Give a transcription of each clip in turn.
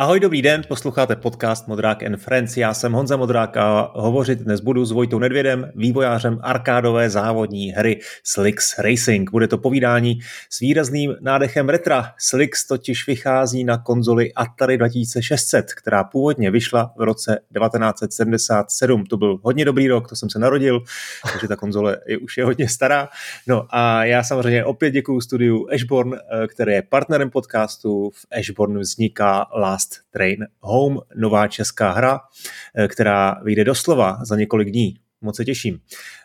Ahoj, dobrý den, posloucháte podcast Modrák and Friends. Já jsem Honza Modrák a hovořit dnes budu s Vojtou Nedvědem, vývojářem arkádové závodní hry Slicks Racing. Bude to povídání s výrazným nádechem retra. Slicks totiž vychází na konzoli Atari 2600, která původně vyšla v roce 1977. To byl hodně dobrý rok, to jsem se narodil, takže ta konzole je, už je hodně stará. No a já samozřejmě opět děkuji studiu Ashborn, které je partnerem podcastu. V Ashborn vzniká Last Last Train Home, nová česká hra, eh, která vyjde doslova za několik dní. Moc se těším.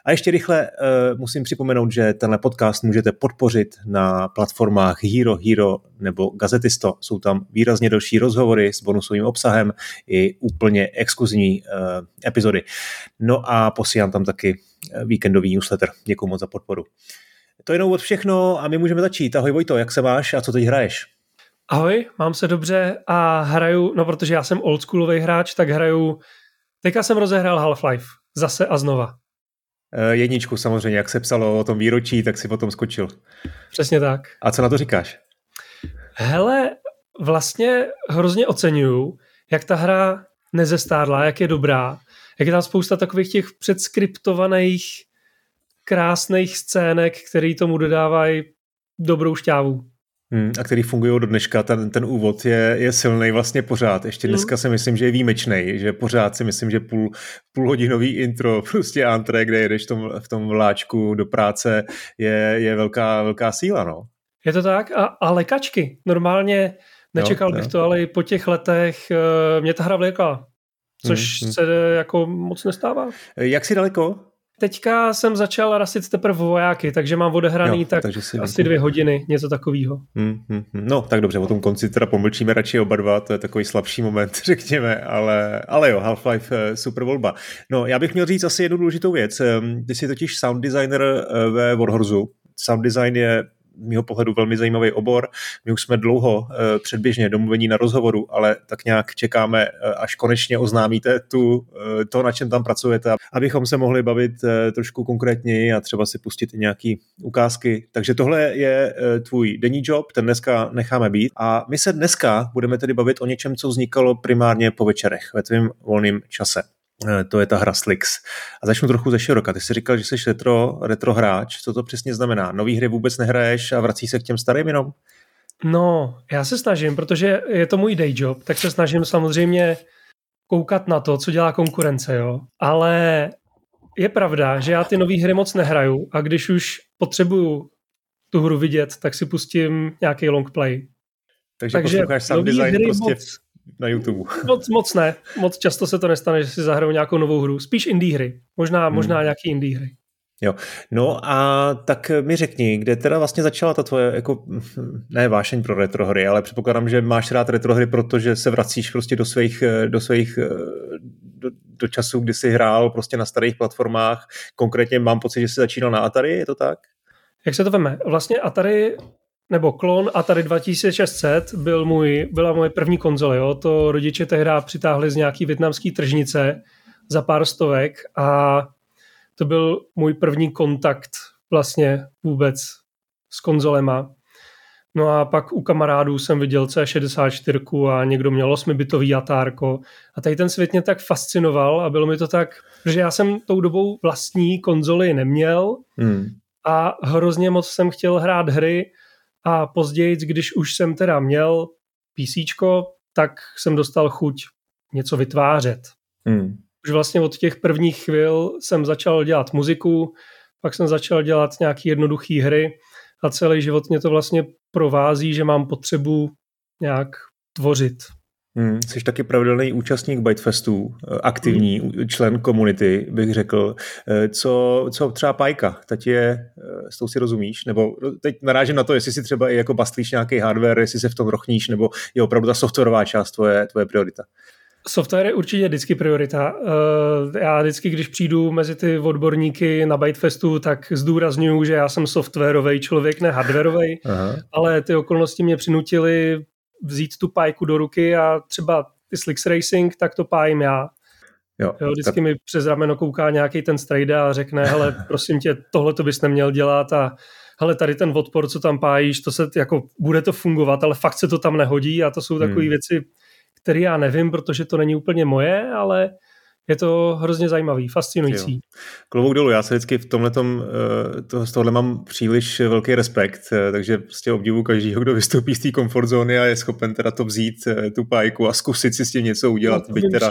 A ještě rychle uh, musím připomenout, že tenhle podcast můžete podpořit na platformách Hero, Hero nebo Gazetisto. Jsou tam výrazně delší rozhovory s bonusovým obsahem i úplně exkluzivní uh, epizody. No a posílám tam taky víkendový newsletter. Děkuji moc za podporu. To je jenom od všechno a my můžeme začít. Ahoj Vojto, jak se máš a co teď hraješ? Ahoj, mám se dobře a hraju, no protože já jsem oldschoolový hráč, tak hraju, teďka jsem rozehrál Half-Life, zase a znova. E, jedničku samozřejmě, jak se psalo o tom výročí, tak si potom skočil. Přesně tak. A co na to říkáš? Hele, vlastně hrozně oceňuju, jak ta hra nezestárla, jak je dobrá, jak je tam spousta takových těch předskriptovaných krásných scének, který tomu dodávají dobrou šťávu. Hmm, a který fungují do dneška, ten, ten úvod je, je silný vlastně pořád. Ještě dneska hmm. si myslím, že je výjimečný, že pořád si myslím, že půl, půlhodinový intro, prostě antré, kde jedeš v tom, v tom vláčku do práce, je, je velká, velká síla, no. Je to tak? A, a lekačky. Normálně nečekal jo, bych jo. to, ale i po těch letech uh, mě ta hra vlékla. Což hmm, se jako moc nestává. Jak jsi daleko? Teďka jsem začal rasit teprve vojáky, takže mám odehraný jo, tak asi vlastně... dvě hodiny, něco takového. Hmm, hmm, hmm. No, tak dobře, o tom konci teda pomlčíme radši oba dva, to je takový slabší moment, řekněme, ale, ale jo, Half-Life eh, super volba. No, já bych měl říct asi jednu důležitou věc. Ehm, ty jsi totiž sound designer eh, ve Warhorzu. Sound design je mého pohledu velmi zajímavý obor. My už jsme dlouho eh, předběžně domluvení na rozhovoru, ale tak nějak čekáme, eh, až konečně oznámíte tu, eh, to, na čem tam pracujete, abychom se mohli bavit trošku konkrétněji a třeba si pustit i nějaký ukázky. Takže tohle je tvůj denní job, ten dneska necháme být a my se dneska budeme tedy bavit o něčem, co vznikalo primárně po večerech ve tvém volném čase. Eh, to je ta hra Slix. A začnu trochu ze široka. Ty jsi říkal, že jsi retro, retro hráč. Co to přesně znamená? Nový hry vůbec nehraješ a vrací se k těm starým jenom? No, já se snažím, protože je to můj day job, tak se snažím samozřejmě koukat na to, co dělá konkurence, jo. Ale je pravda, že já ty nové hry moc nehraju a když už potřebuju tu hru vidět, tak si pustím nějaký long play. Takže, Takže posloucháš sound design prostě moc, na YouTube. Moc, moc ne. Moc často se to nestane, že si zahraju nějakou novou hru. Spíš indie hry. Možná, hmm. možná nějaký indie hry. Jo, no a tak mi řekni, kde teda vlastně začala ta tvoje, jako, ne vášeň pro retrohry, ale předpokládám, že máš rád retrohry, protože se vracíš prostě do svých, do svých, do, do času, kdy jsi hrál prostě na starých platformách. Konkrétně mám pocit, že jsi začínal na Atari, je to tak? Jak se to veme? Vlastně Atari nebo klon Atari 2600 byl můj, byla moje první konzole. Jo? To rodiče tehdy přitáhli z nějaký větnamský tržnice za pár stovek a to byl můj první kontakt vlastně vůbec s konzolema. No a pak u kamarádů jsem viděl C64 a někdo měl 8-bitový Atárko. A tady ten svět mě tak fascinoval a bylo mi to tak, že já jsem tou dobou vlastní konzoli neměl hmm. a hrozně moc jsem chtěl hrát hry, a později, když už jsem teda měl PC, tak jsem dostal chuť něco vytvářet. Hmm. Už vlastně od těch prvních chvil jsem začal dělat muziku, pak jsem začal dělat nějaké jednoduché hry a celý život mě to vlastně provází, že mám potřebu nějak tvořit. Hmm, jsi taky pravidelný účastník Bytefestu, eh, aktivní hmm. člen komunity, bych řekl. Eh, co, co třeba Pajka, teď je, eh, s tou si rozumíš? Nebo teď narážím na to, jestli si třeba i jako bastlíš nějaký hardware, jestli se v tom rochníš, nebo je opravdu ta softwarová část tvoje, tvoje priorita? Software je určitě vždycky priorita. Já vždycky, když přijdu mezi ty odborníky na Bytefestu, tak zdůraznuju, že já jsem softwarový člověk, ne hardwarový, ale ty okolnosti mě přinutily vzít tu pájku do ruky a třeba ty Slicks Racing, tak to pájím já. Jo, jo, vždycky tak... mi přes rameno kouká nějaký ten strejda a řekne, hele, prosím tě, tohle to bys neměl dělat a hele, tady ten odpor, co tam pájíš, to se jako, bude to fungovat, ale fakt se to tam nehodí a to jsou takové hmm. věci, který já nevím, protože to není úplně moje, ale je to hrozně zajímavý, fascinující. Jo. Klobouk dolů, já se vždycky v tomhle eh, to, z tohohle mám příliš velký respekt, eh, takže prostě obdivu každého, kdo vystoupí z té komfort zóny a je schopen teda to vzít, eh, tu pájku a zkusit si s tím něco udělat. No, byť teda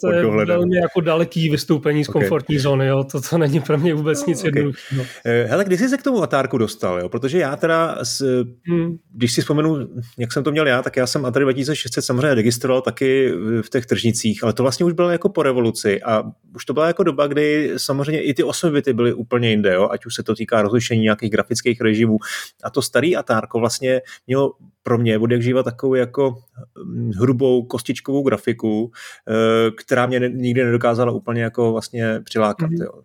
to je velmi jako daleký vystoupení z okay. komfortní zóny, jo. To, to není pro mě vůbec no, nic okay. jednoduchého. Hele, kdy jsi se k tomu Atárku dostal, jo? protože já teda, s, hmm. když si vzpomenu, jak jsem to měl já, tak já jsem Atari 2600 samozřejmě registroval taky v těch tržnicích, ale to vlastně už bylo jako po revoluci revoluci a už to byla jako doba, kdy samozřejmě i ty 8 bity byly úplně jinde, jo? ať už se to týká rozlišení nějakých grafických režimů. A to starý Atárko vlastně mělo pro mě bude živa takovou jako hm, hrubou kostičkovou grafiku, eh, která mě nikdy nedokázala úplně jako vlastně přilákat. Mm-hmm. Jo.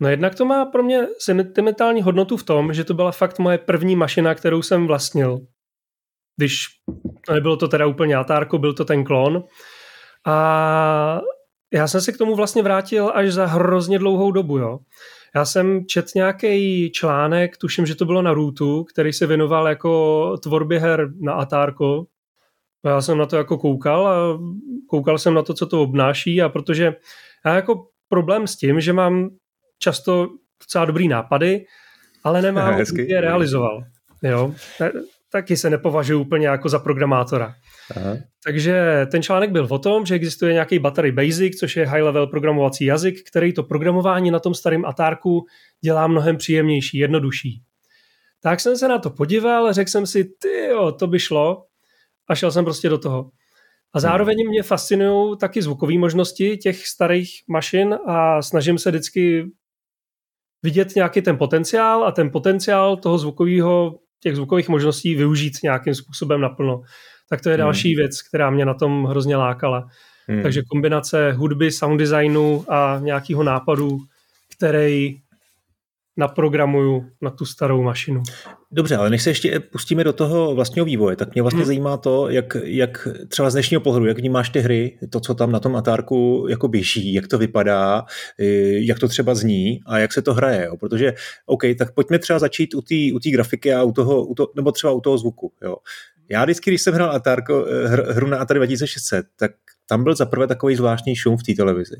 No jednak to má pro mě sentimentální hodnotu v tom, že to byla fakt moje první mašina, kterou jsem vlastnil. Když nebylo to teda úplně Atárko, byl to ten klon. A já jsem se k tomu vlastně vrátil až za hrozně dlouhou dobu, jo. Já jsem čet nějaký článek, tuším, že to bylo na Rootu, který se věnoval jako tvorbě her na Atárko. Já jsem na to jako koukal a koukal jsem na to, co to obnáší a protože já jako problém s tím, že mám často docela dobrý nápady, ale nemám, je realizoval. Jo? Taky se nepovažuji úplně jako za programátora. Aha. Takže ten článek byl o tom, že existuje nějaký Battery Basic, což je high-level programovací jazyk, který to programování na tom starém Atárku dělá mnohem příjemnější, jednodušší. Tak jsem se na to podíval, řekl jsem si, ty jo, to by šlo a šel jsem prostě do toho. A zároveň mě fascinují taky zvukové možnosti těch starých mašin a snažím se vždycky vidět nějaký ten potenciál a ten potenciál toho zvukového, těch zvukových možností využít nějakým způsobem naplno tak to je hmm. další hmm. věc, která mě na tom hrozně lákala. Hmm. Takže kombinace hudby, sound designu a nějakého nápadu, který naprogramuju na tu starou mašinu. Dobře, ale než se ještě pustíme do toho vlastního vývoje, tak mě vlastně hmm. zajímá to, jak, jak třeba z dnešního pohledu, jak vnímáš ty hry, to, co tam na tom Atárku jako běží, jak to vypadá, jak to třeba zní a jak se to hraje, jo? protože OK, tak pojďme třeba začít u té u grafiky a u toho, u to, nebo třeba u toho zvuku. Jo? Já vždycky, když jsem hrál Atarko, eh, hr, hru na Atari 2600, tak tam byl zaprvé takový zvláštní šum v té televizi.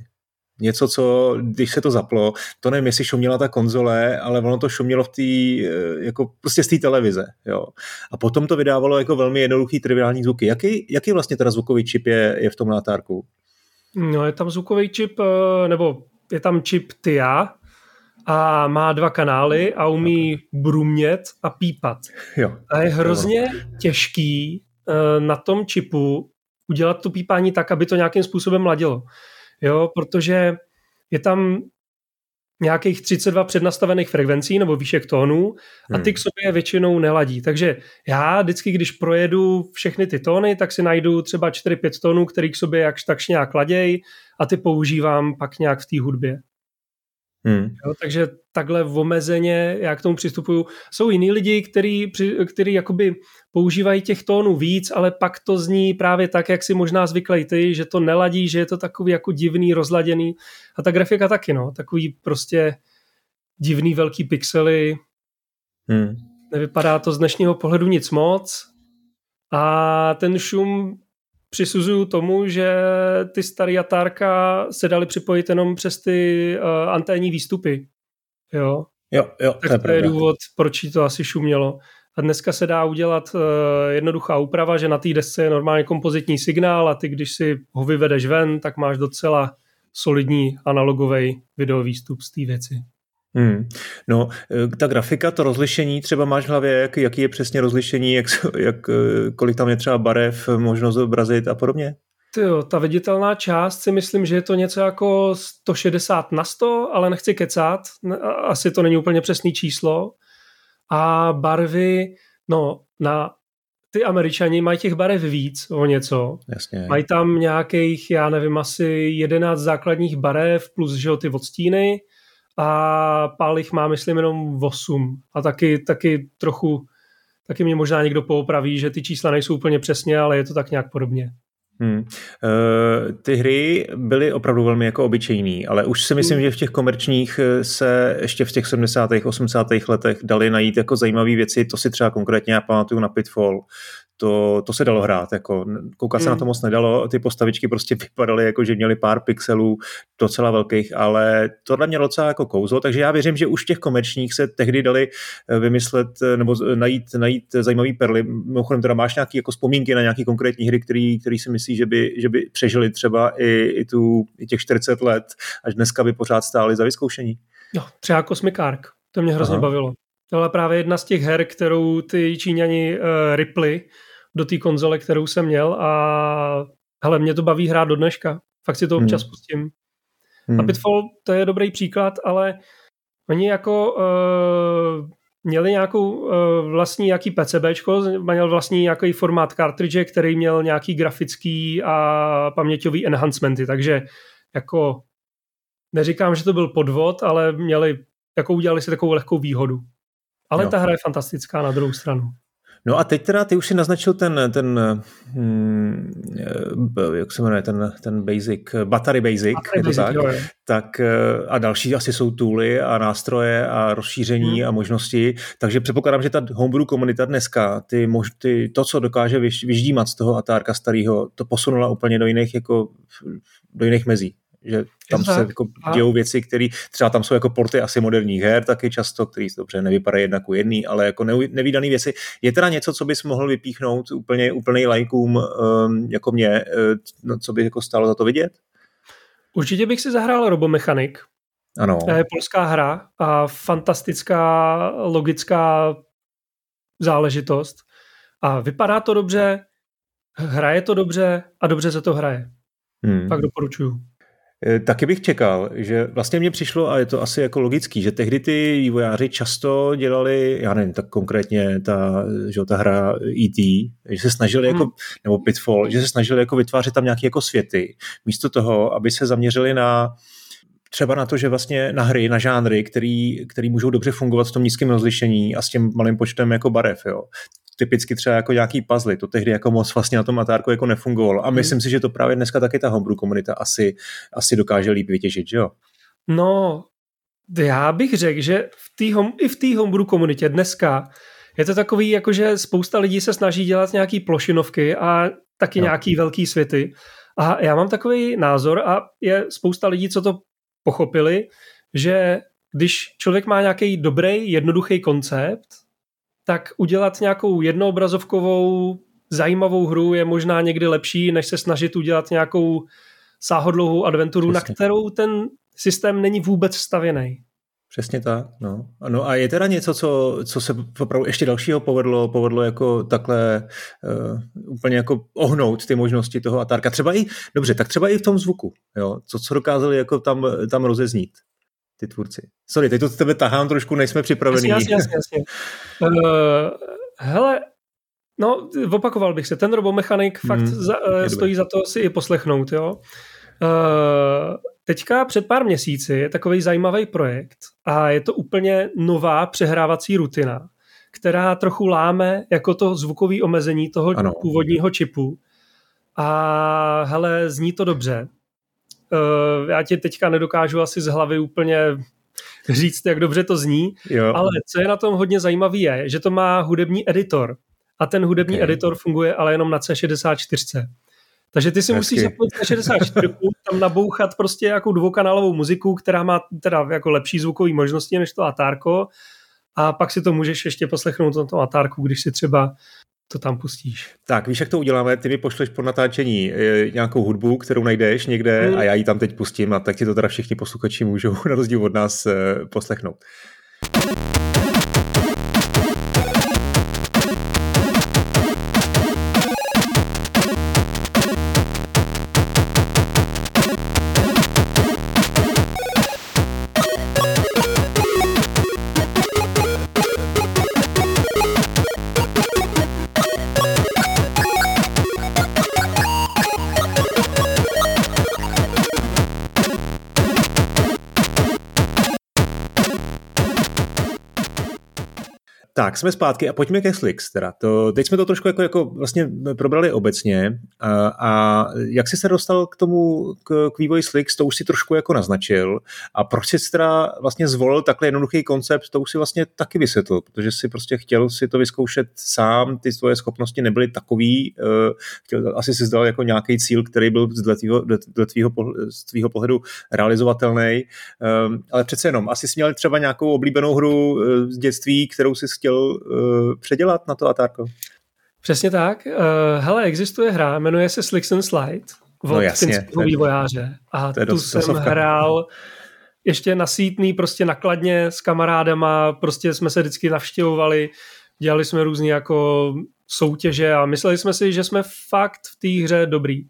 Něco, co, když se to zaplo, to nevím, jestli šuměla ta konzole, ale ono to šumělo v té, eh, jako prostě z té televize, jo. A potom to vydávalo jako velmi jednoduchý, triviální zvuky. Jaký, jaký vlastně teda zvukový čip je, je v tom látárku? No, je tam zvukový čip, eh, nebo je tam čip TIA, a má dva kanály a umí brumět a pípat. Jo. A je hrozně těžký uh, na tom čipu udělat to pípání tak, aby to nějakým způsobem ladilo. Jo, protože je tam nějakých 32 přednastavených frekvencí nebo výšek tónů a ty hmm. k sobě většinou neladí. Takže já vždycky, když projedu všechny ty tóny, tak si najdu třeba 4-5 tónů, který k sobě jakž takž nějak laděj a ty používám pak nějak v té hudbě. Hmm. Jo, takže takhle omezeně já k tomu přistupuju. Jsou jiní lidi, který, který jakoby používají těch tónů víc, ale pak to zní právě tak, jak si možná zvyklej ty, že to neladí, že je to takový jako divný, rozladěný. A ta grafika taky, no. Takový prostě divný velký pixely. Hmm. Nevypadá to z dnešního pohledu nic moc. A ten šum přisuzuju tomu, že ty staré jatárka se daly připojit jenom přes ty uh, anténní výstupy. Jo. Jo, jo, tak to je, to je důvod, proč to asi šumělo. A dneska se dá udělat uh, jednoduchá úprava, že na té desce je normálně kompozitní signál a ty, když si ho vyvedeš ven, tak máš docela solidní analogový videovýstup z té věci. Hmm. No, eh, ta grafika, to rozlišení třeba máš v hlavě, jak, jaký je přesně rozlišení, jak, jak, eh, kolik tam je třeba barev, možnost zobrazit a podobně? Jo, ta viditelná část si myslím, že je to něco jako 160 na 100, ale nechci kecat, asi to není úplně přesný číslo. A barvy, no, na ty američani mají těch barev víc o něco. Jasně. Mají tam nějakých, já nevím, asi 11 základních barev plus, že ty odstíny a Pálich má, myslím, jenom 8. A taky, taky trochu, taky mě možná někdo poopraví, že ty čísla nejsou úplně přesně, ale je to tak nějak podobně. Hmm. Uh, ty hry byly opravdu velmi jako obyčejný, ale už si myslím, hmm. že v těch komerčních eh, se ještě v těch 70. 80. letech dali najít jako zajímavé věci, to si třeba konkrétně já pamatuju na Pitfall, to, to se dalo hrát, jako koukat se mm. na to moc nedalo, ty postavičky prostě vypadaly jako, že měly pár pixelů docela velkých, ale tohle mělo docela jako kouzlo, takže já věřím, že už v těch komerčních se tehdy dali eh, vymyslet eh, nebo najít, najít zajímavý perly. Mimochodem teda máš nějaké jako vzpomínky na nějaké konkrétní hry, který, který si myslí, že by, že by přežili třeba i, i, tu, i těch 40 let, až dneska by pořád stály za vyzkoušení? Jo, třeba Cosmic Ark, to mě hrozně Aha. bavilo. To byla právě jedna z těch her, kterou ty Číňani uh, ripli do té konzole, kterou jsem měl a hele, mě to baví hrát do dneška. Fakt si to občas hmm. pustím. Hmm. A Pitfall to je dobrý příklad, ale oni jako uh, měli nějakou uh, vlastní nějaký PCBčko, měl vlastní nějaký formát cartridge, který měl nějaký grafický a paměťový enhancementy, takže jako neříkám, že to byl podvod, ale měli, jako udělali si takovou lehkou výhodu. Ale jo. ta hra je fantastická na druhou stranu. No a teď teda ty už si naznačil ten, ten hmm, jak se jmenuje, ten, ten basic, battery basic, battery je to basic, tak? Jo, jo. tak eh, a další asi jsou tooly a nástroje a rozšíření hmm. a možnosti, takže předpokládám, že ta homebrew komunita dneska, ty, mož, ty, to, co dokáže vyž, vyždímat z toho atárka starého, to posunula úplně do jiných, jako, do jiných mezí že tam se jako dějou věci, které třeba tam jsou jako porty asi moderních her taky často, které dobře nevypadají jednak u jedný, ale jako nevýdané věci. Je teda něco, co bys mohl vypíchnout úplně úplný lajkům um, jako mě, uh, co by jako stálo za to vidět? Určitě bych si zahrál Robomechanik. Ano. To je polská hra a fantastická logická záležitost. A vypadá to dobře, hraje to dobře a dobře se to hraje. Hmm. Tak doporučuju. Eh, taky bych čekal, že vlastně mně přišlo, a je to asi jako logický, že tehdy ty vývojáři často dělali, já nevím, tak konkrétně ta, že ta hra E.T., že se snažili jako, hmm. nebo Pitfall, že se snažili jako vytvářet tam nějaké jako světy, místo toho, aby se zaměřili na třeba na to, že vlastně na hry, na žánry, který, který můžou dobře fungovat v tom nízkém rozlišení a s tím malým počtem jako barev. Jo typicky třeba jako nějaký puzzle, to tehdy jako moc vlastně na tom Atárku jako nefungovalo. A myslím hmm. si, že to právě dneska taky ta homebrew komunita asi, asi dokáže líp vytěžit, že jo? No, já bych řekl, že v tý home, i v té homebrew komunitě dneska je to takový, jako že spousta lidí se snaží dělat nějaký plošinovky a taky no. nějaký velký světy. A já mám takový názor a je spousta lidí, co to pochopili, že když člověk má nějaký dobrý, jednoduchý koncept, tak udělat nějakou jednoobrazovkovou zajímavou hru je možná někdy lepší, než se snažit udělat nějakou sáhodlouhou adventuru, Přesně. na kterou ten systém není vůbec stavěný. Přesně tak, no. no. a je teda něco, co, co se opravdu ještě dalšího povedlo, povedlo jako takhle uh, úplně jako ohnout ty možnosti toho Atárka. Třeba i, dobře, tak třeba i v tom zvuku, jo, co, co dokázali jako tam, tam rozeznít ty tvůrci. Sorry, teď to tebe tahám trošku, nejsme připravení. Jasně, jasně, jasně. uh, hele, no, opakoval bych se, ten robomechanik hmm, fakt za, uh, stojí za to si i poslechnout, jo. Uh, teďka před pár měsíci je takový zajímavý projekt a je to úplně nová přehrávací rutina, která trochu láme jako to zvukové omezení toho ano. původního čipu. A hele, zní to dobře. Uh, já ti teďka nedokážu asi z hlavy úplně říct, jak dobře to zní, jo. ale co je na tom hodně zajímavé je, že to má hudební editor a ten hudební okay. editor funguje ale jenom na C64. Takže ty si Hezky. musíš zapojit C64, tam nabouchat prostě jako dvoukanálovou muziku, která má teda jako lepší zvukové možnosti než to Atárko a pak si to můžeš ještě poslechnout na tom Atárku, když si třeba to tam pustíš. Tak, víš, jak to uděláme? Ty mi pošleš po natáčení e, nějakou hudbu, kterou najdeš někde hmm. a já ji tam teď pustím a tak ti to teda všichni posluchači můžou na rozdíl od nás e, poslechnout. Tak, jsme zpátky a pojďme ke Slix. Teda. To, teď jsme to trošku jako, jako vlastně probrali obecně a, a jak jsi se dostal k tomu, k, k vývoji Slix, to už si trošku jako naznačil a proč jsi teda vlastně zvolil takhle jednoduchý koncept, to už si vlastně taky vysvětlil, protože si prostě chtěl si to vyzkoušet sám, ty tvoje schopnosti nebyly takový, uh, chtěl, asi si zdal jako nějaký cíl, který byl z tvýho, tvýho, z tvýho pohledu realizovatelný, um, ale přece jenom, asi jsi měl třeba nějakou oblíbenou hru uh, z dětství, kterou jsi chtěl uh, předělat na to Atárko? Přesně tak. Uh, hele, existuje hra, jmenuje se Slicks and Slide od no jasně, vývojáře. A tu dost, jsem dosovka. hrál ještě nasítný, prostě nakladně s kamarádama, prostě jsme se vždycky navštěvovali, dělali jsme různé jako soutěže a mysleli jsme si, že jsme fakt v té hře dobrý.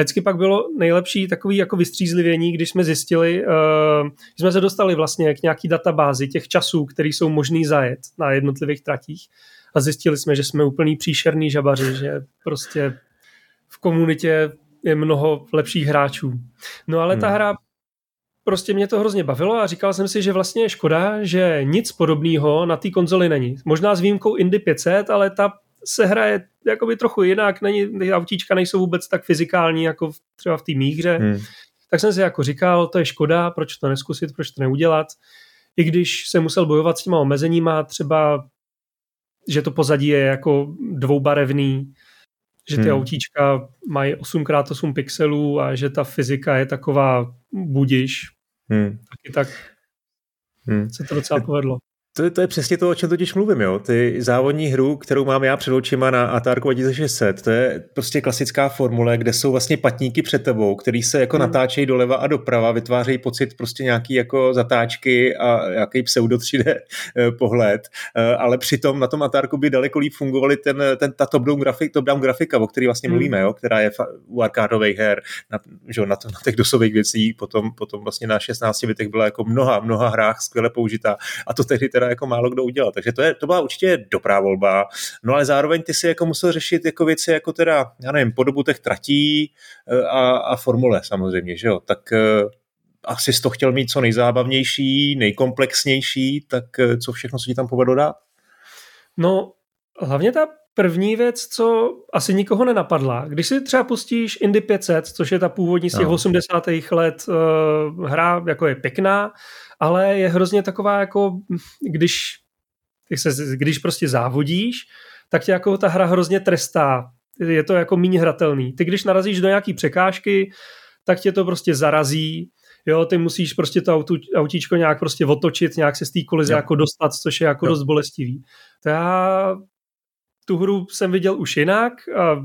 A vždycky pak bylo nejlepší takový jako vystřízlivění, když jsme zjistili, uh, jsme se dostali vlastně k nějaký databázi těch časů, které jsou možný zajet na jednotlivých tratích a zjistili jsme, že jsme úplný příšerný žabaři, že prostě v komunitě je mnoho lepších hráčů. No ale hmm. ta hra prostě mě to hrozně bavilo a říkal jsem si, že vlastně je škoda, že nic podobného na té konzoli není. Možná s výjimkou Indy 500, ale ta se hraje jakoby trochu jinak, není, ty autíčka nejsou vůbec tak fyzikální jako v, třeba v té míhře. Hmm. Tak jsem si jako říkal, to je škoda, proč to neskusit, proč to neudělat. I když jsem musel bojovat s těma omezeníma, třeba, že to pozadí je jako dvoubarevný, že ty hmm. autíčka mají 8x8 pixelů a že ta fyzika je taková budiš. Hmm. Taky tak hmm. se to docela povedlo. To, to je přesně to, o čem totiž mluvím, jo. Ty závodní hru, kterou mám já před očima na Atárku 2600, to je prostě klasická formule, kde jsou vlastně patníky před tebou, který se jako hmm. natáčejí doleva a doprava, vytvářejí pocit prostě nějaký jako zatáčky a nějaký pseudo 3D eh, pohled, eh, ale přitom na tom Atárku by daleko líp fungovaly ten, ten, ta top-down, grafik, top-down grafika, o který vlastně hmm. mluvíme, jo, která je u arkádových her, na, že, na, to, na těch dosových věcí, potom, potom vlastně na 16 bitech byla jako mnoha, mnoha hrách skvěle použitá a to tehdy teda jako málo kdo udělal. Takže to, je, to byla určitě dobrá volba. No ale zároveň ty si jako musel řešit jako věci jako teda, já nevím, podobu těch tratí eh, a, a formule samozřejmě, že jo. Tak eh, asi jsi to chtěl mít co nejzábavnější, nejkomplexnější, tak eh, co všechno se ti tam povedlo dát? No, hlavně ta první věc, co asi nikoho nenapadla, když si třeba pustíš Indy 500, což je ta původní z těch no. 80. let uh, hra, jako je pěkná, ale je hrozně taková jako, když, se, když prostě závodíš, tak tě jako ta hra hrozně trestá. Je to jako méně hratelný. Ty když narazíš do nějaký překážky, tak tě to prostě zarazí, jo, ty musíš prostě to autu, autíčko nějak prostě otočit, nějak se z té kolize jako dostat, což je jako jo. dost bolestivý. To já tu hru jsem viděl už jinak a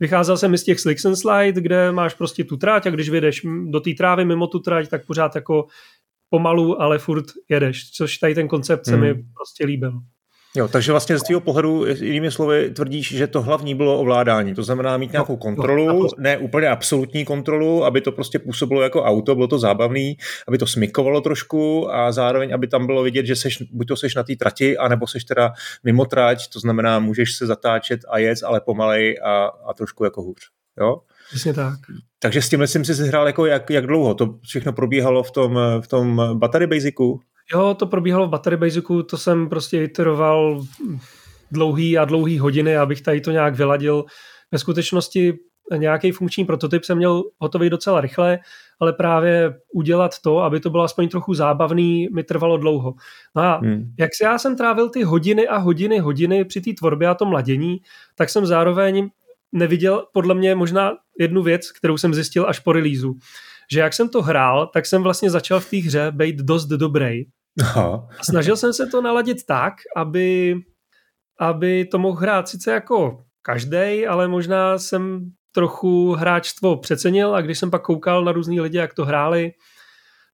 Vycházel jsem i z těch slicks and slide, kde máš prostě tu tráť a když vyjdeš do té trávy mimo tu tráť, tak pořád jako pomalu, ale furt jedeš, což tady ten koncept se hmm. mi prostě líbil. Jo, takže vlastně z tvého pohledu, jinými slovy, tvrdíš, že to hlavní bylo ovládání. To znamená mít nějakou kontrolu, no, ne úplně absolutní kontrolu, aby to prostě působilo jako auto, bylo to zábavný, aby to smykovalo trošku a zároveň, aby tam bylo vidět, že seš, buď to seš na té trati, anebo seš teda mimo trať, to znamená, můžeš se zatáčet a jet, ale pomalej a, a trošku jako hůř. Jo? Přesně tak. Takže s tímhle jsem si hrál jako jak, jak dlouho? To všechno probíhalo v tom, v tom Battery Basicu? Jo, to probíhalo v Battery Basicu, to jsem prostě iteroval dlouhý a dlouhý hodiny, abych tady to nějak vyladil. Ve skutečnosti nějaký funkční prototyp jsem měl hotový docela rychle, ale právě udělat to, aby to bylo aspoň trochu zábavný, mi trvalo dlouho. No a hmm. jak si já jsem trávil ty hodiny a hodiny, hodiny při té tvorbě a tom ladění, tak jsem zároveň neviděl podle mě možná jednu věc, kterou jsem zjistil až po releaseu. Že jak jsem to hrál, tak jsem vlastně začal v té hře být dost dobrý. Aha. A snažil jsem se to naladit tak, aby, aby to mohl hrát sice jako každý, ale možná jsem trochu hráčstvo přecenil a když jsem pak koukal na různý lidi, jak to hráli,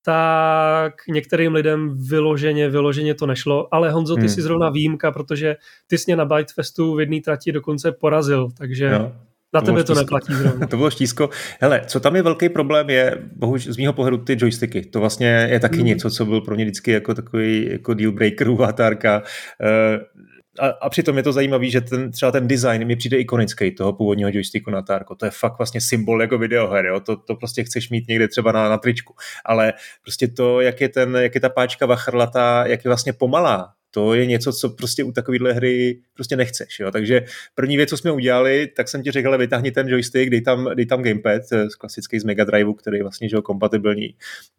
tak některým lidem vyloženě, vyloženě to nešlo, ale Honzo, ty hmm. jsi zrovna výjimka, protože ty jsi mě na Bytefestu v jedné trati dokonce porazil, takže jo. Na tebe to neplatí zrovna. to bylo štízko. Hele, co tam je velký problém je, bohužel z mého pohledu, ty joysticky. To vlastně je taky mm. něco, co byl pro mě vždycky jako takový jako deal breaker, uvátárka. Uh, a, a přitom je to zajímavé, že ten, třeba ten design mi přijde ikonický toho původního joysticku na Tarko. To je fakt vlastně symbol jako videoher, jo? To, to prostě chceš mít někde třeba na, na tričku. Ale prostě to, jak je, ten, jak je ta páčka vachrlatá, jak je vlastně pomalá, to je něco, co prostě u takovéhle hry prostě nechceš. Jo? Takže první věc, co jsme udělali, tak jsem ti řekl, vytáhni ten joystick, dej tam, dej tam gamepad, eh, klasický z Mega Drive, který je vlastně že jo, kompatibilní.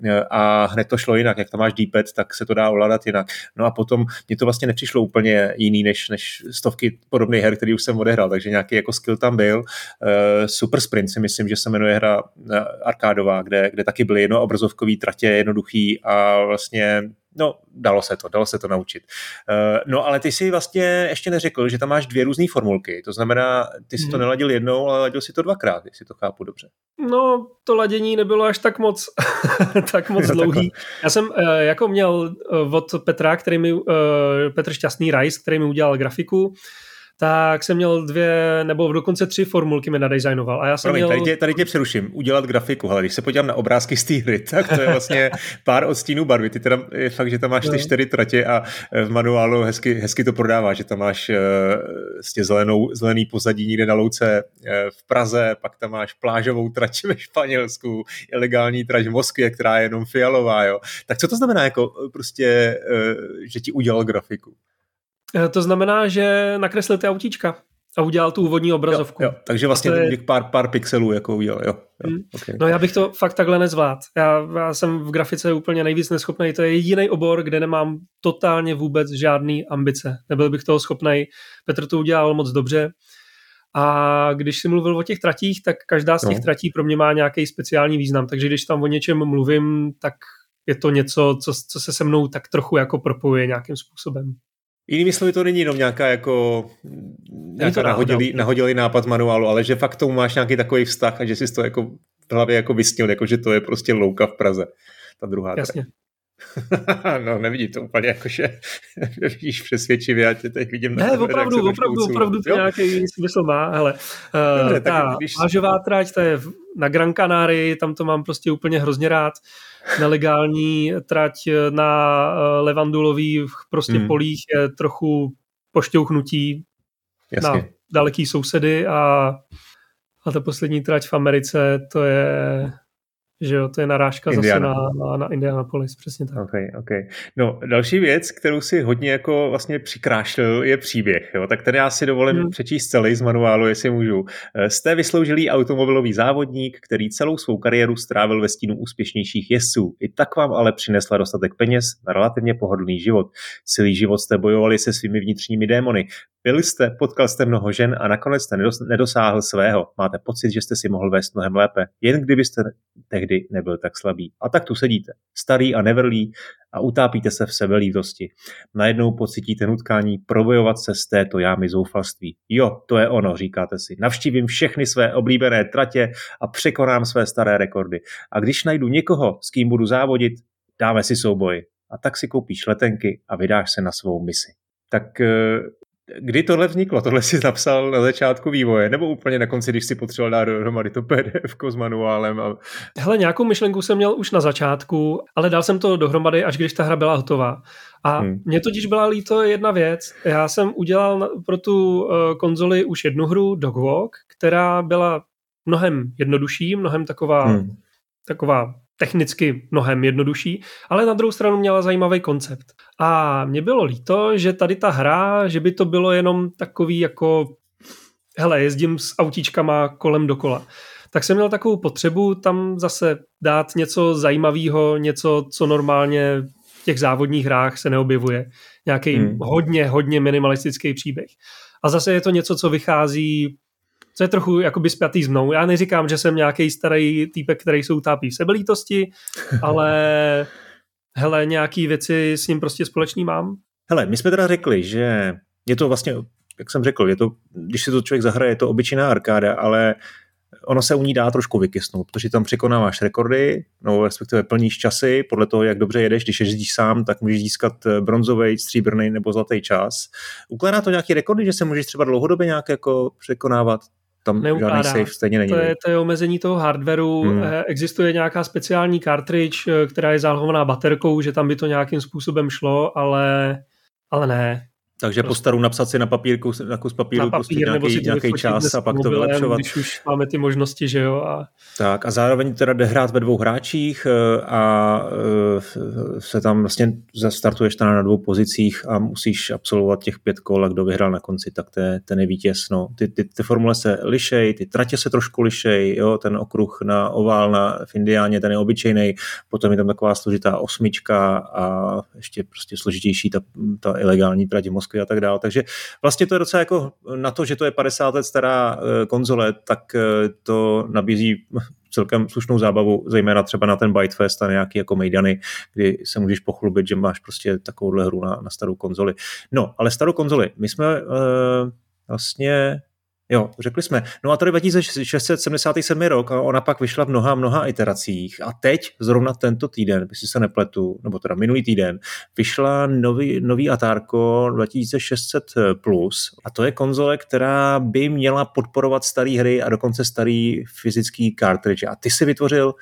Eh, a hned to šlo jinak. Jak tam máš D-pad, tak se to dá ovládat jinak. No a potom mě to vlastně nepřišlo úplně jiný než, než stovky podobných her, který už jsem odehrál, takže nějaký jako skill tam byl. Uh, Super Sprint si myslím, že se jmenuje hra arkádová, kde, kde taky byly jedno obrazovkový tratě, jednoduchý a vlastně No, dalo se to, dalo se to naučit. Uh, no, ale ty si vlastně ještě neřekl, že tam máš dvě různé formulky. To znamená, ty si to hmm. neladil jednou, ale ladil si to dvakrát, jestli to chápu dobře. No, to ladění nebylo až tak moc, tak moc dlouhý. Já jsem uh, jako měl uh, od Petra, který mi, Petr Šťastný Rice, který mi udělal grafiku, tak jsem měl dvě nebo dokonce tři formulky mi nadizajnoval. A já jsem Promiň, měl... tady, tě, tady tě přeruším. Udělat grafiku, ale když se podívám na obrázky z té hry, tak to je vlastně pár odstínů barvy. Ty teda je fakt, že tam máš ty no. čtyři tratě a eh, v manuálu hezky, hezky to prodává, že tam máš uh, vlastně zelenou, zelený pozadí někde na louce uh, v Praze, pak tam máš plážovou trať ve Španělsku, ilegální trať v Moskvě, která je jenom fialová. Jo. Tak co to znamená, jako prostě, uh, že ti udělal grafiku? Eh, to znamená, že nakreslil ty autíčka a udělal tu úvodní obrazovku. Jo, jo. Takže vlastně je... pár, pár pixelů jako udělal, jo. jo. Hmm. Okay. No já bych to fakt takhle nezvlád. Já, já jsem v grafice úplně nejvíc neschopný. To je jediný obor, kde nemám totálně vůbec žádný ambice. Nebyl bych toho schopný. Petr to udělal moc dobře. A když si mluvil o těch tratích, tak každá z těch no. tratí pro mě má nějaký speciální význam. Takže když tam o něčem mluvím, tak je to něco, co, co se se mnou tak trochu jako propojuje nějakým způsobem. Jinými slovy, to není jenom nějaká jako nějaká nahodilý, nahodilý nápad manuálu, ale že fakt tomu máš nějaký takový vztah a že jsi to jako v hlavě jako vysnil, jako že to je prostě louka v Praze. Ta druhá. Jasně. no, nevidí to úplně jako, že vidíš přesvědčivě, já tě teď vidím. Ne, na opravdu, opravdu, opravdu, opravdu to jo? nějaký smysl má. Hele, uh, Dobře, ta když... mážová trať, to je na Gran Canaria, tam to mám prostě úplně hrozně rád. Nelegální trať na uh, levandulových prostě hmm. polích je trochu pošťouchnutí Jasně. na daleký sousedy a, a ta poslední trať v Americe, to je že jo, to je narážka Indiana. zase na, na Indianapolis, přesně tak. Okay, okay. No, další věc, kterou si hodně jako vlastně přikrášlil, je příběh. Jo? Tak tady já si dovolím hmm. přečíst celý z manuálu, jestli můžu. Eh, jste vysloužilý automobilový závodník, který celou svou kariéru strávil ve stínu úspěšnějších jezdců. I tak vám ale přinesla dostatek peněz na relativně pohodlný život. Celý život jste bojovali se svými vnitřními démony. Byli jste, potkal jste mnoho žen a nakonec jste nedosáhl svého. Máte pocit, že jste si mohl vést mnohem lépe, jen kdybyste tehdy nebyl tak slabý. A tak tu sedíte, starý a nevrlý a utápíte se v sebelítosti. Najednou pocítíte nutkání probojovat se z této jámy zoufalství. Jo, to je ono, říkáte si. Navštívím všechny své oblíbené tratě a překonám své staré rekordy. A když najdu někoho, s kým budu závodit, dáme si souboj. A tak si koupíš letenky a vydáš se na svou misi. Tak eh, Kdy tohle vzniklo? Tohle si napsal na začátku vývoje, nebo úplně na konci, když si potřeboval dát dohromady to PDF s manuálem? A... Hele, nějakou myšlenku jsem měl už na začátku, ale dal jsem to dohromady, až když ta hra byla hotová. A hmm. mě totiž byla líto jedna věc. Já jsem udělal pro tu uh, konzoli už jednu hru, Dog Walk, která byla mnohem jednodušší, mnohem taková, hmm. taková technicky mnohem jednodušší, ale na druhou stranu měla zajímavý koncept. A mě bylo líto, že tady ta hra, že by to bylo jenom takový jako hele, jezdím s autíčkama kolem dokola. Tak jsem měl takovou potřebu tam zase dát něco zajímavého, něco, co normálně v těch závodních hrách se neobjevuje. Nějaký hmm. hodně, hodně minimalistický příběh. A zase je to něco, co vychází co je trochu jakoby spjatý s mnou. Já neříkám, že jsem nějaký starý týpek, který se utápí v sebelítosti, ale hele, nějaký věci s ním prostě společný mám. Hele, my jsme teda řekli, že je to vlastně, jak jsem řekl, je to, když si to člověk zahraje, je to obyčejná arkáda, ale ono se u ní dá trošku vykysnout, protože tam překonáváš rekordy, no respektive plníš časy, podle toho, jak dobře jedeš, když jezdíš sám, tak můžeš získat bronzový, stříbrný nebo zlatý čas. Ukládá to nějaký rekordy, že se můžeš třeba dlouhodobě nějak jako překonávat? Tam Neukládá. žádný safe stejně není. To je, to je omezení toho hardwareu. Hmm. Eh, existuje nějaká speciální cartridge, eh, která je zálohovaná baterkou, že tam by to nějakým způsobem šlo, ale, ale ne. Takže prostě. po staru napsat si na papírku, na kus papíru na prostě papír, prostě nějaký, nějaký čas a pak to vylepšovat. Když už máme ty možnosti, že jo. A... Tak a zároveň teda jde hrát ve dvou hráčích eh, a eh, se tam vlastně zastartuješ teda na dvou pozicích a musíš absolvovat těch pět kol a kdo vyhrál na konci, tak to je, ten je vítěz. No. Ty, ty, ty formule se lišej, ty tratě se trošku lišej, jo, ten okruh na ovál na, v Indiáně, ten je obyčejný, potom je tam taková složitá osmička a ještě prostě složitější ta, ta ilegální trať v Moskvě a tak dále. Takže vlastně to je docela jako na to, že to je 50 let stará eh, konzole, tak eh, to nabízí celkem slušnou zábavu, zejména třeba na ten Bytefest a nějaký jako mejdany, kdy se můžeš pochlubit, že máš prostě takovouhle hru na, na starou konzoli. No, ale starou konzoli, my jsme uh, vlastně Jo, řekli jsme. No a tady 2677 rok a ona pak vyšla v mnoha, mnoha iteracích a teď, zrovna tento týden, jestli se nepletu, nebo teda minulý týden, vyšla nový, nový Atárko 2600 Plus a to je konzole, která by měla podporovat staré hry a dokonce starý fyzický cartridge. A ty si vytvořil uh,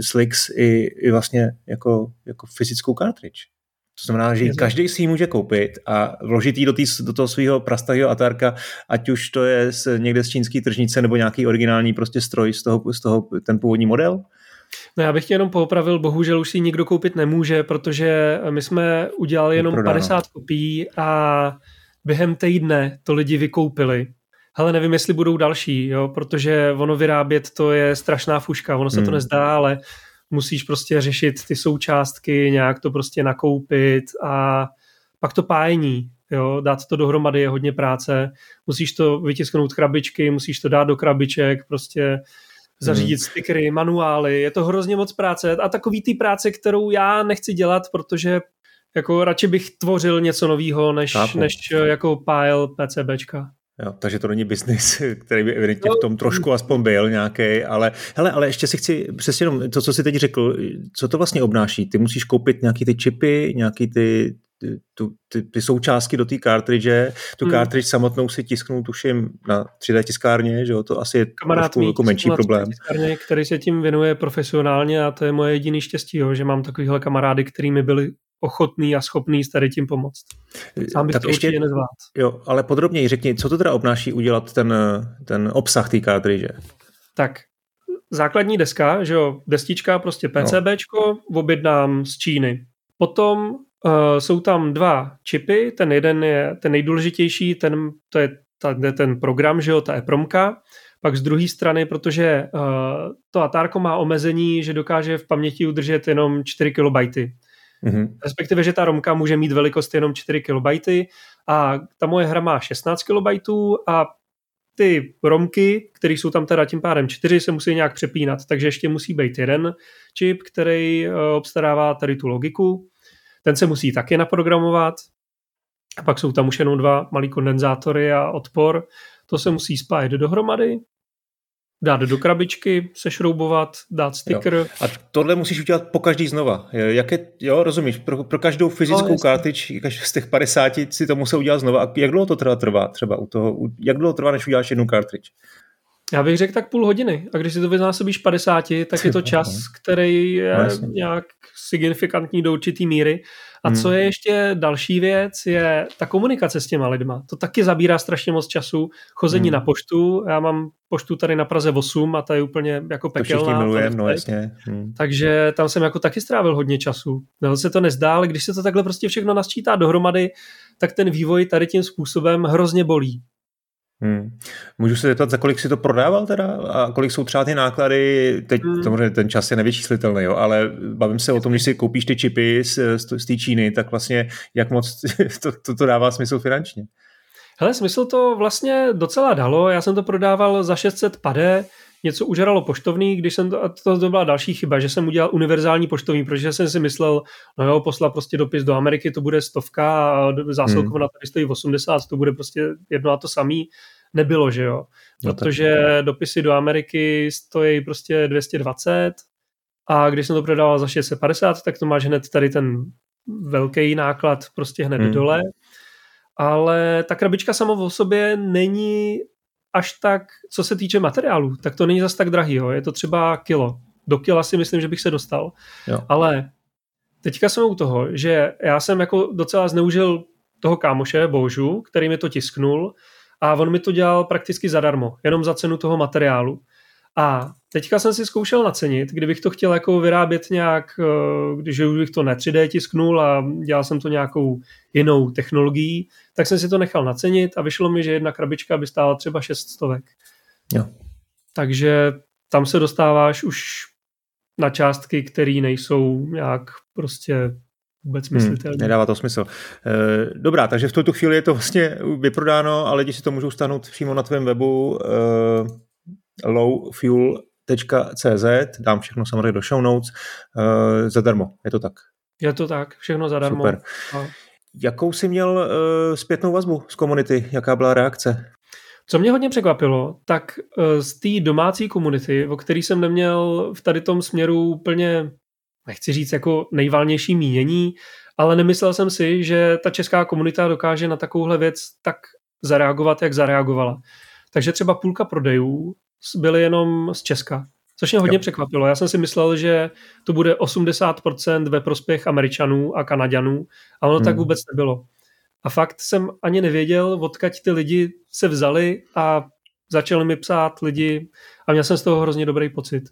Slix i, i vlastně jako, jako fyzickou cartridge. To znamená, že každý si ji může koupit a vložit ji do, tý, do toho svého prastahého atárka, ať už to je z, někde z čínské tržnice nebo nějaký originální prostě stroj z toho, z toho ten původní model? No já bych tě jenom poopravil, bohužel už si nikdo koupit nemůže, protože my jsme udělali jenom Prodáno. 50 kopií a během týdne to lidi vykoupili. Hele, nevím, jestli budou další, jo, protože ono vyrábět to je strašná fuška, ono se hmm. to nezdá, ale musíš prostě řešit ty součástky, nějak to prostě nakoupit a pak to pájení, jo, dát to dohromady je hodně práce, musíš to vytisknout krabičky, musíš to dát do krabiček, prostě zařídit hmm. stickery, manuály, je to hrozně moc práce a takový ty práce, kterou já nechci dělat, protože jako radši bych tvořil něco nového, než, než jako pile PCBčka. Jo, takže to není biznis, který by evidentně v tom trošku aspoň byl nějaký, ale hele, ale ještě si chci přesně jenom to, co jsi teď řekl, co to vlastně obnáší? Ty musíš koupit nějaký ty čipy, nějaký ty, ty, ty, ty součástky do té cartridge, tu hmm. cartridge samotnou si tisknou, tuším, na 3D tiskárně, že jo, to asi je Kamarád trošku jako menší problém. Tiskárně, který se tím věnuje profesionálně a to je moje jediný štěstí, jo, že mám takovýhle kamarády, kterými byli ochotný a schopný s tady tím pomoct. Sám bych tak to ještě nezvlád. Jo, ale podrobněji řekni, co to teda obnáší udělat ten, ten obsah té cartridge? Tak, základní deska, že jo, destička, prostě PCBčko, no. objednám z Číny. Potom uh, jsou tam dva čipy, ten jeden je ten nejdůležitější, ten, to je ta, ten program, že jo, ta EPROMka, pak z druhé strany, protože uh, to Atárko má omezení, že dokáže v paměti udržet jenom 4 KB. Mm-hmm. Respektive, že ta romka může mít velikost jenom 4 KB a ta moje hra má 16 KB a ty romky, které jsou tam teda tím pádem 4, se musí nějak přepínat, takže ještě musí být jeden čip, který eh, obstarává tady tu logiku. Ten se musí taky naprogramovat. A pak jsou tam už jenom dva malý kondenzátory a odpor. To se musí spájet dohromady dát do krabičky, sešroubovat, dát sticker. Jo. A tohle musíš udělat po každý znova. Jak je, jo, rozumíš, pro, pro každou fyzickou no, kartič, z těch 50 si to musel udělat znova. A jak dlouho to trvá, trvá třeba u toho, jak dlouho trvá, než uděláš jednu kartič? Já bych řekl tak půl hodiny. A když si to vynásobíš 50, tak je to čas, který je no, nějak signifikantní do určitý míry. A co hmm. je ještě další věc, je ta komunikace s těma lidma. To taky zabírá strašně moc času. Chození hmm. na poštu. Já mám poštu tady na Praze 8 a ta je úplně jako pekelná. To milujem, no jasně. Hmm. Takže tam jsem jako taky strávil hodně času. No, se to nezdá, ale když se to takhle prostě všechno nasčítá dohromady, tak ten vývoj tady tím způsobem hrozně bolí. Hmm. Můžu se zeptat, za kolik si to prodával teda a kolik jsou třeba ty náklady, teď hmm. samozřejmě ten čas je nevyčíslitelný, jo, ale bavím se o tom, když si koupíš ty čipy z, z té Číny, tak vlastně jak moc to, to, to dává smysl finančně? Hele, smysl to vlastně docela dalo, já jsem to prodával za 600 pade, něco užeralo poštovný, když jsem to, a to, to byla další chyba, že jsem udělal univerzální poštovní, protože jsem si myslel, no jo, poslat prostě dopis do Ameriky, to bude stovka a zásilkovna hmm. tady stojí 80, to bude prostě jedno a to samý. Nebylo, že jo. No protože no dopisy do Ameriky stojí prostě 220 a když jsem to prodával za 650, tak to máš hned tady ten velký náklad prostě hned hmm. dole. Ale ta krabička sama o sobě není až tak, co se týče materiálu, tak to není zas tak drahý, jo. je to třeba kilo. Do kila si myslím, že bych se dostal. Jo. Ale teďka jsme u toho, že já jsem jako docela zneužil toho kámoše Božu, který mi to tisknul a on mi to dělal prakticky zadarmo, jenom za cenu toho materiálu. A teďka jsem si zkoušel nacenit, kdybych to chtěl jako vyrábět nějak, eh, když bych to ne 3D tisknul a dělal jsem to nějakou jinou technologií, tak jsem si to nechal nacenit a vyšlo mi, že jedna krabička by stála třeba 6 stovek. Jo. Takže tam se dostáváš už na částky, které nejsou nějak prostě vůbec hmm, myslitelné. Hmm, nedává to smysl. Eh, dobrá, takže v tuto chvíli je to vlastně vyprodáno a lidi si to můžou stáhnout přímo na tvém webu eh, lowfuel.cz, dám všechno samozřejmě do show notes, eh, zadarmo, je to tak? Je to tak, všechno zadarmo. Super. A... Jakou jsi měl zpětnou vazbu z komunity? Jaká byla reakce? Co mě hodně překvapilo, tak eh, z té domácí komunity, o který jsem neměl v tady tom směru úplně, nechci říct jako nejvalnější mínění, ale nemyslel jsem si, že ta česká komunita dokáže na takovouhle věc tak zareagovat, jak zareagovala. Takže třeba půlka prodejů byly jenom z Česka, což mě hodně jo. překvapilo. Já jsem si myslel, že to bude 80% ve prospěch Američanů a Kanaďanů, a ono hmm. tak vůbec nebylo. A fakt jsem ani nevěděl, odkaď ty lidi se vzali a začali mi psát lidi a měl jsem z toho hrozně dobrý pocit.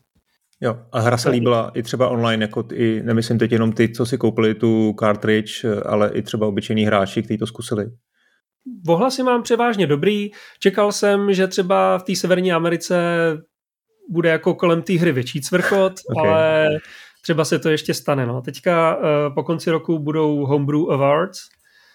Jo, a hra se líbila i třeba online, jako i, nemyslím teď jenom ty, co si koupili tu cartridge, ale i třeba obyčejní hráči, kteří to zkusili. Ohlasy mám převážně dobrý. Čekal jsem, že třeba v té Severní Americe bude jako kolem té hry větší cvrchot, okay. ale třeba se to ještě stane. No. Teďka uh, po konci roku budou Homebrew Awards,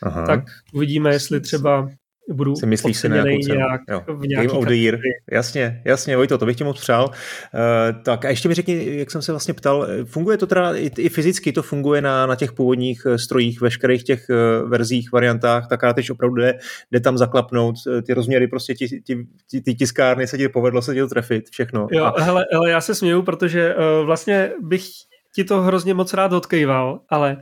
Aha. tak uvidíme, jestli třeba budu si myslíš si na nějak jo. v Game of the Year. Jasně, jasně, Vojto, to bych ti moc přál. Uh, tak a ještě mi řekni, jak jsem se vlastně ptal, funguje to teda i, i fyzicky, to funguje na, na těch původních eh, strojích, veškerých těch uh, verzích, variantách, tak teď opravdu jde, jde tam zaklapnout ty rozměry, prostě ti, ti, ti, ty tiskárny se ti povedlo se ti to trefit, všechno. Jo, a... hele, hele, já se směju, protože uh, vlastně bych ti to hrozně moc rád odkejval, ale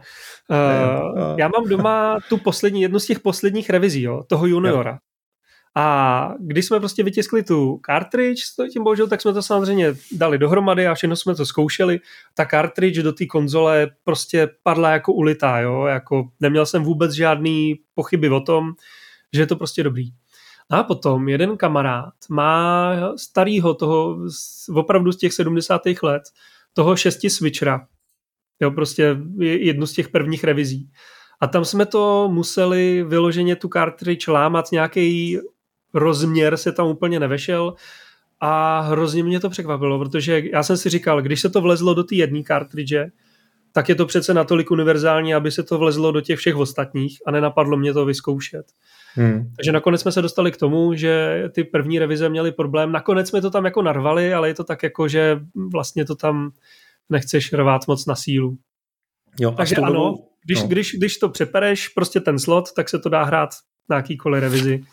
uh, já mám doma tu poslední, jednu z těch posledních revizí, jo, toho juniora. Jo. A když jsme prostě vytiskli tu cartridge s tím bohužel, tak jsme to samozřejmě dali dohromady a všechno jsme to zkoušeli. Ta cartridge do té konzole prostě padla jako ulitá, jo? Jako neměl jsem vůbec žádný pochyby o tom, že je to prostě dobrý. A potom jeden kamarád má starýho toho opravdu z těch 70. let toho šesti switchera. Jo, prostě jednu z těch prvních revizí. A tam jsme to museli vyloženě tu cartridge lámat, nějaký rozměr se tam úplně nevešel a hrozně mě to překvapilo, protože já jsem si říkal, když se to vlezlo do té jedné cartridge, tak je to přece natolik univerzální, aby se to vlezlo do těch všech ostatních a nenapadlo mě to vyzkoušet. Hmm. Takže nakonec jsme se dostali k tomu, že ty první revize měly problém. Nakonec jsme to tam jako narvali, ale je to tak jako, že vlastně to tam nechceš rvát moc na sílu. Jo, Takže ano, dobu, když, no. když, když to přepereš, prostě ten slot, tak se to dá hrát na jakýkoliv revizi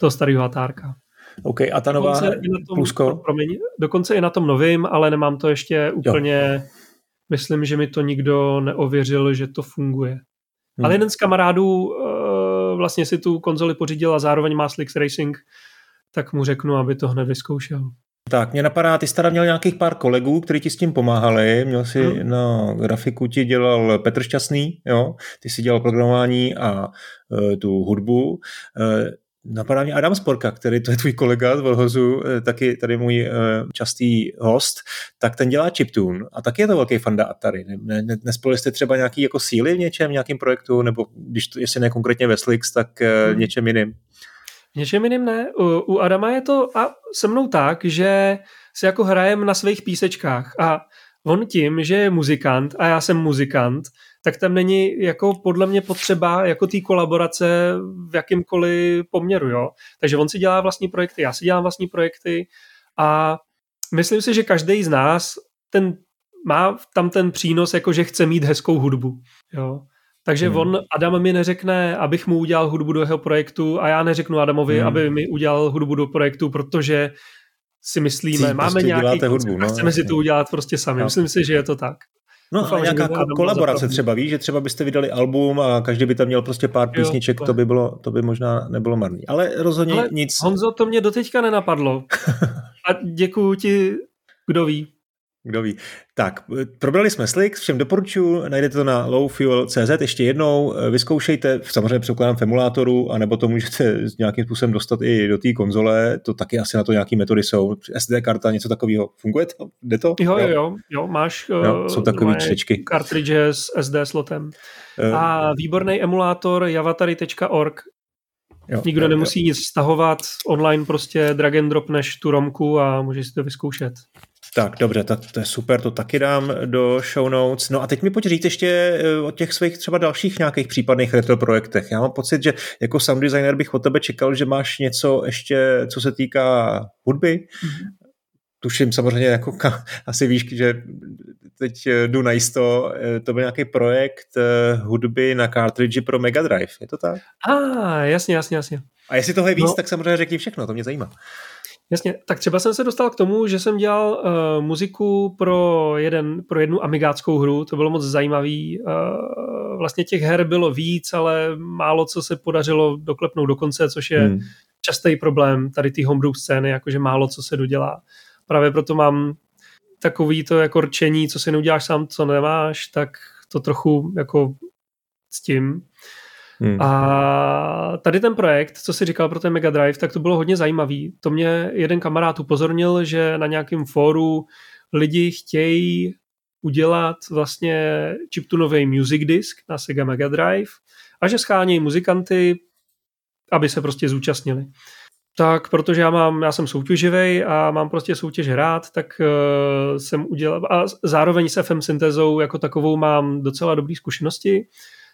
toho starého határka. OK, a ta nová dokonce i na tom, plusko? Promiň, dokonce i na tom novým, ale nemám to ještě úplně, jo. myslím, že mi to nikdo neověřil, že to funguje. Hmm. Ale jeden z kamarádů vlastně si tu konzoli pořídil a zároveň má Slicks Racing, tak mu řeknu, aby to hned vyzkoušel. Tak, mě napadá, ty jsi teda měl nějakých pár kolegů, kteří ti s tím pomáhali. Měl si hmm. na grafiku ti dělal Petr Šťastný, jo? ty si dělal programování a e, tu hudbu. E, Napadá mě Adam Sporka, který to je tvůj kolega z Volhozu, eh, taky tady můj eh, častý host, tak ten dělá chiptune a taky je to velký fanda Atari. Ne, ne, nespojili jste třeba nějaký jako síly v něčem, v nějakém projektu, nebo když to, jestli ne konkrétně ve Slix, tak eh, hmm. něčem jiným? Něčem jiným ne. U, u Adama je to a se mnou tak, že si jako hrajem na svých písečkách a on tím, že je muzikant a já jsem muzikant, tak tam není jako podle mě potřeba jako té kolaborace v jakýmkoliv poměru, jo. Takže on si dělá vlastní projekty, já si dělám vlastní projekty a myslím si, že každý z nás ten má tam ten přínos, jako že chce mít hezkou hudbu, jo. Takže hmm. on, Adam mi neřekne, abych mu udělal hudbu do jeho projektu a já neřeknu Adamovi, hmm. aby mi udělal hudbu do projektu, protože si myslíme, Cít, máme prostě nějaký hudbu, no, chceme si to udělat prostě sami. Myslím si, že je to tak. No a nějaká kolaborace třeba, víš, že třeba byste vydali album a každý by tam měl prostě pár písniček, to by, bylo, to by možná nebylo marný. Ale rozhodně Ale nic. Honzo, to mě doteďka nenapadlo. a děkuji ti, kdo ví. Kdo ví. Tak, probrali jsme Slick, všem doporučuji, najdete to na lowfuel.cz, ještě jednou vyzkoušejte, samozřejmě předpokládám v emulátoru, anebo to můžete nějakým způsobem dostat i do té konzole, to taky asi na to nějaké metody jsou. SD karta, něco takového, funguje to? Jde to? Jo, jo, jo, jo máš jo, jsou takový čtečky. Cartridge s SD slotem. Uh, A výborný emulátor javatary.org, Jo, Nikdo jo, nemusí jo. nic stahovat, online prostě drag and dropneš tu romku a můžeš si to vyzkoušet. Tak, dobře, tak to je super, to taky dám do show notes. No a teď mi pojď říct ještě eh, o těch svých třeba dalších nějakých případných retro projektech. Já mám pocit, že jako sound designer bych od tebe čekal, že máš něco ještě, co se týká hudby. Mm-hmm. Tuším samozřejmě, jako asi víš, že teď eh, jdu na jisto, eh, to byl nějaký projekt hudby na cartridge pro Mega Drive, je to tak? A, ah, jasně, jasně, jasně. A jestli tohle je víc, no. tak samozřejmě řekni všechno, to mě zajímá. Jasně, tak třeba jsem se dostal k tomu, že jsem dělal uh, muziku pro, jeden, pro jednu amigáckou hru, to bylo moc zajímavý. Uh, vlastně těch her bylo víc, ale málo co se podařilo doklepnout do konce, což je hmm. častý problém tady té homebrew scény, jakože málo co se dodělá. Právě proto mám takový to jako rčení, co si neuděláš sám, co nemáš, tak to trochu jako s tím. Hmm. A tady ten projekt, co si říkal pro ten Mega Drive, tak to bylo hodně zajímavý. To mě jeden kamarád upozornil, že na nějakém fóru lidi chtějí udělat vlastně chiptunový music disk na Sega Mega Drive a že schánějí muzikanty, aby se prostě zúčastnili. Tak protože já mám, já jsem soutěživý a mám prostě soutěž hrát, tak uh, jsem udělal, a zároveň s FM syntezou jako takovou mám docela dobré zkušenosti,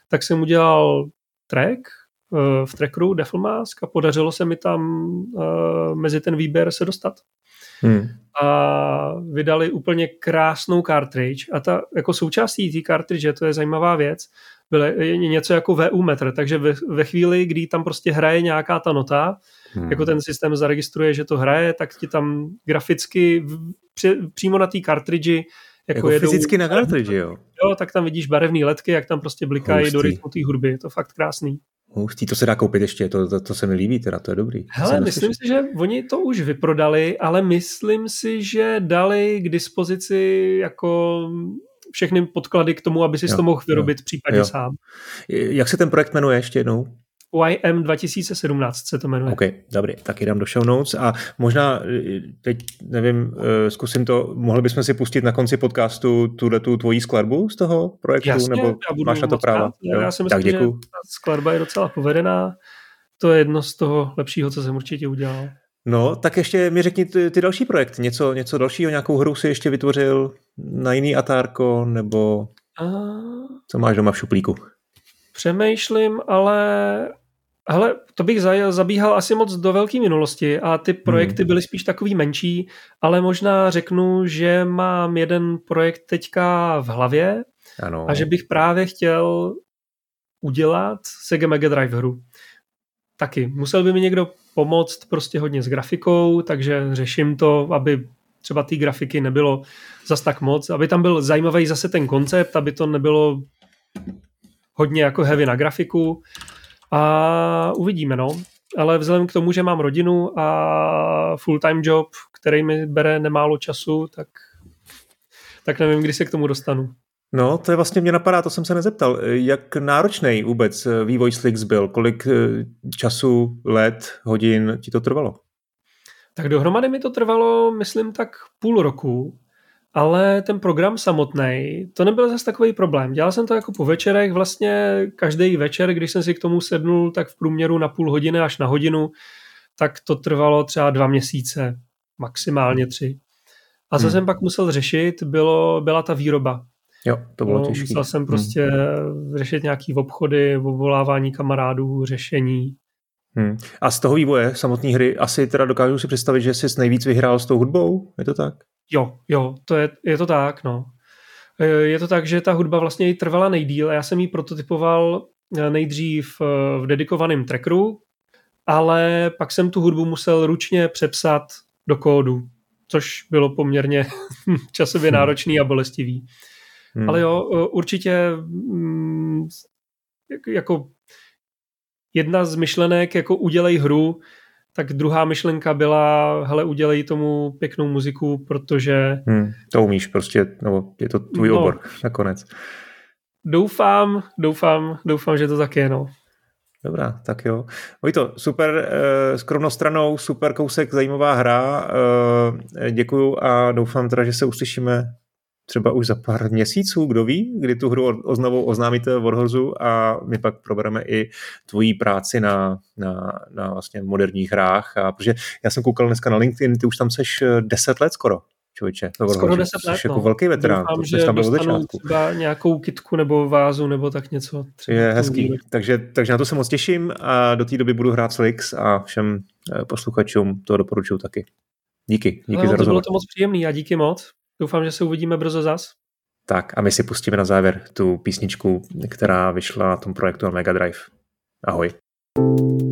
tak jsem udělal track eh, v trackeru Devilmask a podařilo se mi tam eh, mezi ten výběr se dostat. Hmm. A vydali úplně krásnou cartridge a ta jako součástí té cartridge, to je zajímavá věc, bylo něco jako VU metr, takže ve, ve chvíli, kdy tam prostě hraje nějaká ta nota, hmm. jako ten systém zaregistruje, že to hraje, tak ti tam graficky při, přímo na té cartridge jako, jako jedou, fyzicky na cartridge, jo? Jo, tak tam vidíš barevné letky, jak tam prostě blikají do rytmu té hudby. Je to fakt krásný. Hustý, to se dá koupit ještě, to, to, to se mi líbí, teda to je dobrý. Hele, myslím si, že oni to už vyprodali, ale myslím si, že dali k dispozici jako všechny podklady k tomu, aby si to mohl vyrobit jo, případně jo. sám. Jak se ten projekt jmenuje ještě jednou? YM 2017 se to jmenuje. OK, dobrý, tak jdem do show notes a možná eh, teď, nevím, eh, zkusím to, mohli bychom si pustit na konci podcastu tuhle tu tvojí skladbu z toho projektu, Jasně, nebo máš na to práva? Já, já si myslím, tak děkuju. že ta skladba je docela povedená, to je jedno z toho lepšího, co jsem určitě udělal. No, tak ještě mi řekni ty, ty další projekt, něco, něco dalšího, nějakou hru si ještě vytvořil na jiný atárko, nebo a... co máš doma v šuplíku? Přemýšlím, ale Hele, to bych zabíhal asi moc do velké minulosti a ty projekty hmm. byly spíš takový menší, ale možná řeknu, že mám jeden projekt teďka v hlavě ano. a že bych právě chtěl udělat Sega Mega Drive hru. Taky. Musel by mi někdo pomoct prostě hodně s grafikou, takže řeším to, aby třeba ty grafiky nebylo zas tak moc, aby tam byl zajímavý zase ten koncept, aby to nebylo hodně jako heavy na grafiku a uvidíme, no. Ale vzhledem k tomu, že mám rodinu a full-time job, který mi bere nemálo času, tak, tak nevím, kdy se k tomu dostanu. No, to je vlastně mě napadá, to jsem se nezeptal. Jak náročný vůbec vývoj Slix byl? Kolik eh, času, let, hodin ti to trvalo? Tak dohromady mi to trvalo, myslím, tak půl roku ale ten program samotný, to nebyl zase takový problém. Dělal jsem to jako po večerech, vlastně každý večer, když jsem si k tomu sednul, tak v průměru na půl hodiny až na hodinu, tak to trvalo třeba dva měsíce, maximálně tři. A co hmm. jsem pak musel řešit, bylo, byla ta výroba. Jo, to bylo no, těžké. Musel jsem prostě hmm. řešit nějaký obchody, obvolávání kamarádů, řešení. Hmm. A z toho vývoje samotné hry asi teda dokážu si představit, že jsi nejvíc vyhrál s tou hudbou? Je to tak? Jo, jo, to je, je to tak, no. E, je to tak, že ta hudba vlastně i trvala nejdíl a já jsem ji prototypoval e, nejdřív e, v dedikovaném trackeru, ale pak jsem tu hudbu musel ručně přepsat do kódu, což bylo poměrně časově hmm. náročný a bolestivý. Hmm. Ale jo, určitě mm, jako jedna z myšlenek, jako udělej hru, tak druhá myšlenka byla, hele, udělej tomu pěknou muziku, protože... Hmm, to umíš prostě, nebo je to tvůj no, obor nakonec. Doufám, doufám, doufám, že to tak je, no. Dobrá, tak jo. to super, eh, skromnou stranou, super kousek, zajímavá hra. Eh, děkuju a doufám teda, že se uslyšíme třeba už za pár měsíců, kdo ví, kdy tu hru oznovu oznámíte Warhorzu a my pak probereme i tvojí práci na, na, na vlastně moderních hrách. A, protože já jsem koukal dneska na LinkedIn, ty už tam seš 10 let skoro člověče. Skoro 10 let, jako no. velký veterán. Doufám, že tam dostanu třeba nějakou kitku nebo vázu nebo tak něco. Je hezký. Takže, takže na to se moc těším a do té doby budu hrát Slix a všem eh, posluchačům to doporučuju taky. Díky, díky no, za rozhovor. Bylo to moc příjemný a díky moc. Doufám, že se uvidíme brzo zas. Tak a my si pustíme na závěr tu písničku, která vyšla na tom projektu na Mega Drive. Ahoj. thank you